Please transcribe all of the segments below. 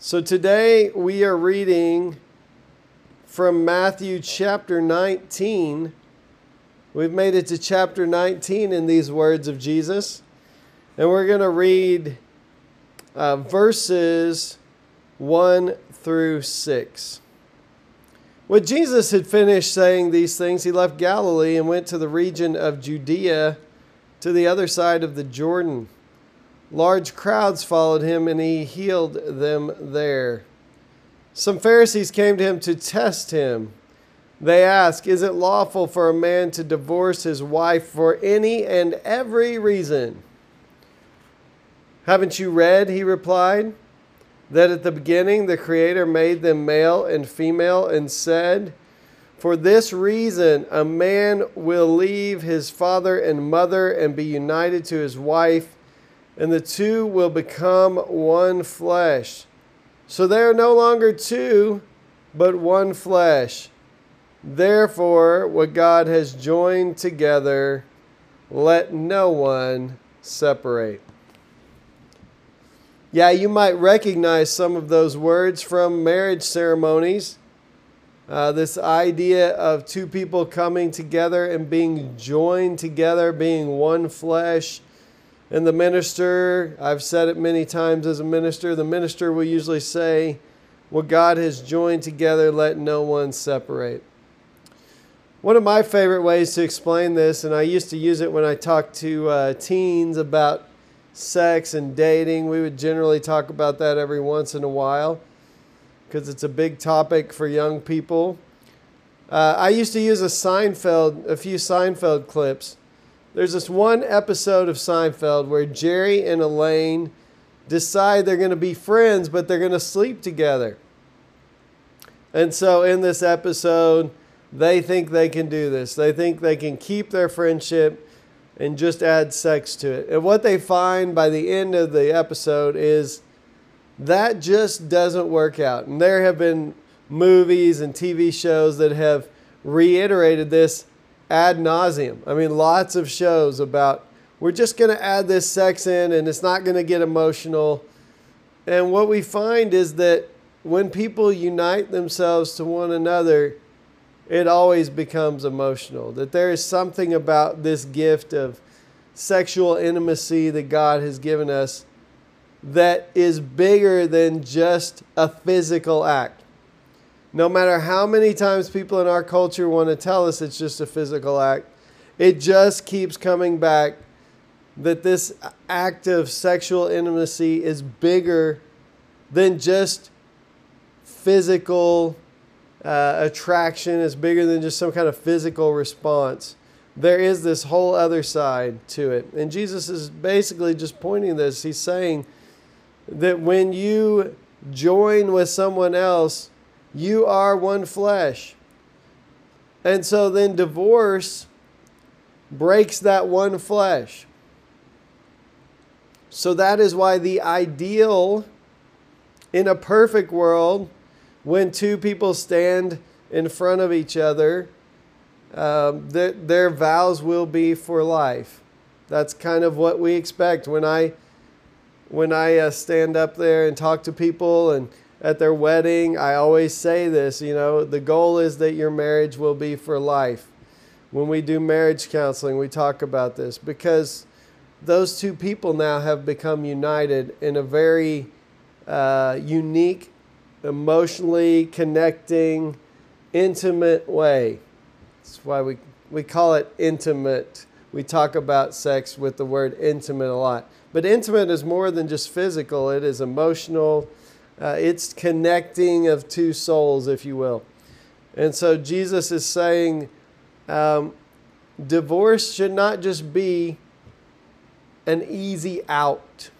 So today we are reading from Matthew chapter 19. We've made it to chapter 19 in these words of Jesus, and we're going to read uh, verses 1 through 6. When Jesus had finished saying these things, he left Galilee and went to the region of Judea to the other side of the Jordan. Large crowds followed him, and he healed them there. Some Pharisees came to him to test him. They asked, Is it lawful for a man to divorce his wife for any and every reason? Haven't you read, he replied, that at the beginning the Creator made them male and female and said, for this reason, a man will leave his father and mother and be united to his wife, and the two will become one flesh. So they are no longer two, but one flesh. Therefore, what God has joined together, let no one separate. Yeah, you might recognize some of those words from marriage ceremonies. Uh, this idea of two people coming together and being joined together, being one flesh. And the minister, I've said it many times as a minister, the minister will usually say, What God has joined together, let no one separate. One of my favorite ways to explain this, and I used to use it when I talked to uh, teens about sex and dating, we would generally talk about that every once in a while because it's a big topic for young people. Uh, I used to use a Seinfeld, a few Seinfeld clips. There's this one episode of Seinfeld where Jerry and Elaine decide they're going to be friends, but they're going to sleep together. And so in this episode, they think they can do this. They think they can keep their friendship and just add sex to it. And what they find by the end of the episode is that just doesn't work out. And there have been movies and TV shows that have reiterated this ad nauseum. I mean, lots of shows about we're just going to add this sex in and it's not going to get emotional. And what we find is that when people unite themselves to one another, it always becomes emotional. That there is something about this gift of sexual intimacy that God has given us that is bigger than just a physical act. No matter how many times people in our culture want to tell us it's just a physical act, it just keeps coming back that this act of sexual intimacy is bigger than just physical uh, attraction, it's bigger than just some kind of physical response. There is this whole other side to it. And Jesus is basically just pointing this. He's saying, that when you join with someone else, you are one flesh. And so then divorce breaks that one flesh. So that is why the ideal in a perfect world, when two people stand in front of each other, um, their, their vows will be for life. That's kind of what we expect. When I when I uh, stand up there and talk to people and at their wedding, I always say this, you know, the goal is that your marriage will be for life. When we do marriage counseling, we talk about this because those two people now have become united in a very uh, unique, emotionally connecting, intimate way. That's why we, we call it intimate. We talk about sex with the word intimate a lot. But intimate is more than just physical, it is emotional. Uh, it's connecting of two souls, if you will. And so Jesus is saying um, divorce should not just be an easy out.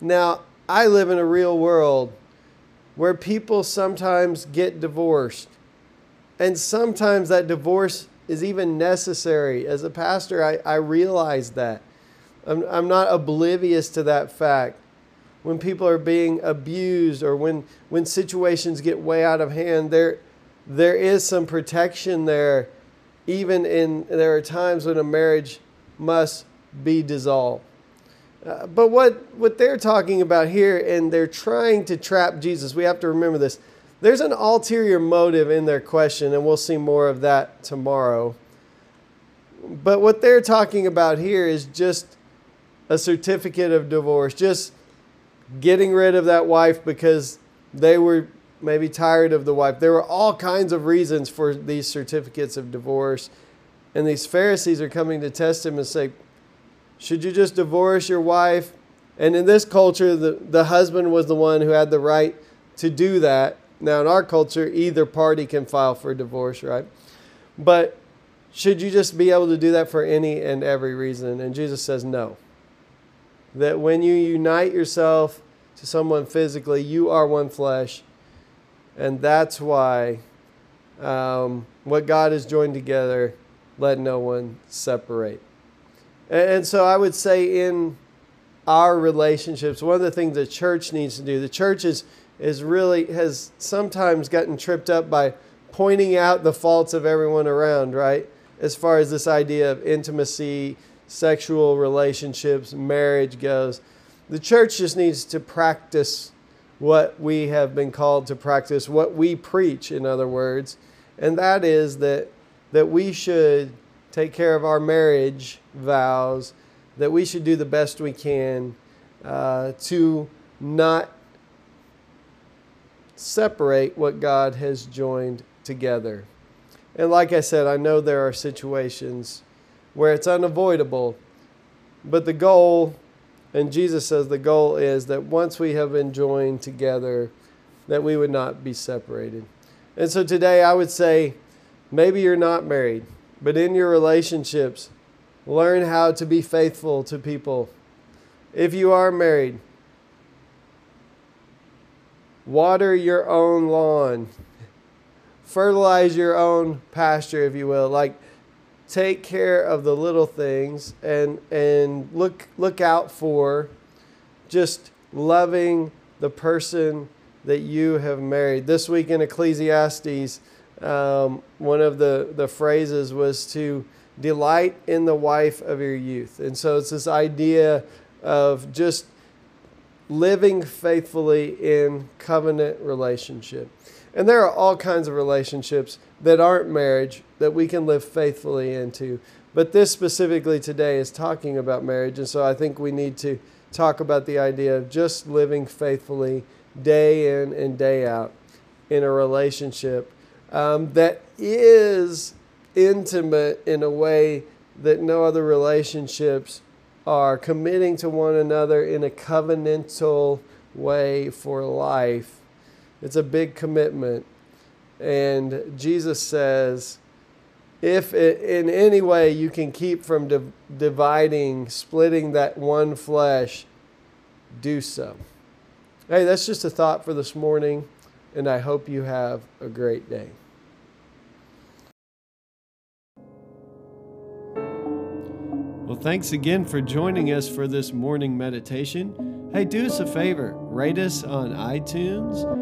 Now, I live in a real world where people sometimes get divorced. And sometimes that divorce is even necessary. As a pastor, I, I realize that. I'm, I'm not oblivious to that fact. When people are being abused or when, when situations get way out of hand, there, there is some protection there, even in there are times when a marriage must be dissolved. Uh, but what, what they're talking about here, and they're trying to trap Jesus, we have to remember this. There's an ulterior motive in their question, and we'll see more of that tomorrow. But what they're talking about here is just a certificate of divorce, just getting rid of that wife because they were maybe tired of the wife. There were all kinds of reasons for these certificates of divorce. And these Pharisees are coming to test him and say, Should you just divorce your wife? And in this culture, the, the husband was the one who had the right to do that. Now, in our culture, either party can file for divorce, right? But should you just be able to do that for any and every reason? And Jesus says no. That when you unite yourself to someone physically, you are one flesh. And that's why um, what God has joined together, let no one separate. And, and so I would say in our relationships, one of the things the church needs to do, the church is, is really has sometimes gotten tripped up by pointing out the faults of everyone around, right? As far as this idea of intimacy, sexual relationships, marriage goes. The church just needs to practice what we have been called to practice, what we preach, in other words, and that is that, that we should take care of our marriage vows, that we should do the best we can uh, to not separate what God has joined together. And like I said, I know there are situations where it's unavoidable, but the goal and Jesus says the goal is that once we have been joined together, that we would not be separated. And so today I would say maybe you're not married, but in your relationships, learn how to be faithful to people. If you are married, water your own lawn, fertilize your own pasture, if you will. Like, take care of the little things and and look look out for just loving the person that you have married. This week in Ecclesiastes, um, one of the, the phrases was to delight in the wife of your youth. And so it's this idea of just living faithfully in covenant relationship. And there are all kinds of relationships that aren't marriage that we can live faithfully into. But this specifically today is talking about marriage. And so I think we need to talk about the idea of just living faithfully day in and day out in a relationship um, that is intimate in a way that no other relationships are, committing to one another in a covenantal way for life it's a big commitment. And Jesus says, if it, in any way you can keep from div- dividing, splitting that one flesh, do so. Hey, that's just a thought for this morning, and I hope you have a great day. Well, thanks again for joining us for this morning meditation. Hey, do us a favor rate us on iTunes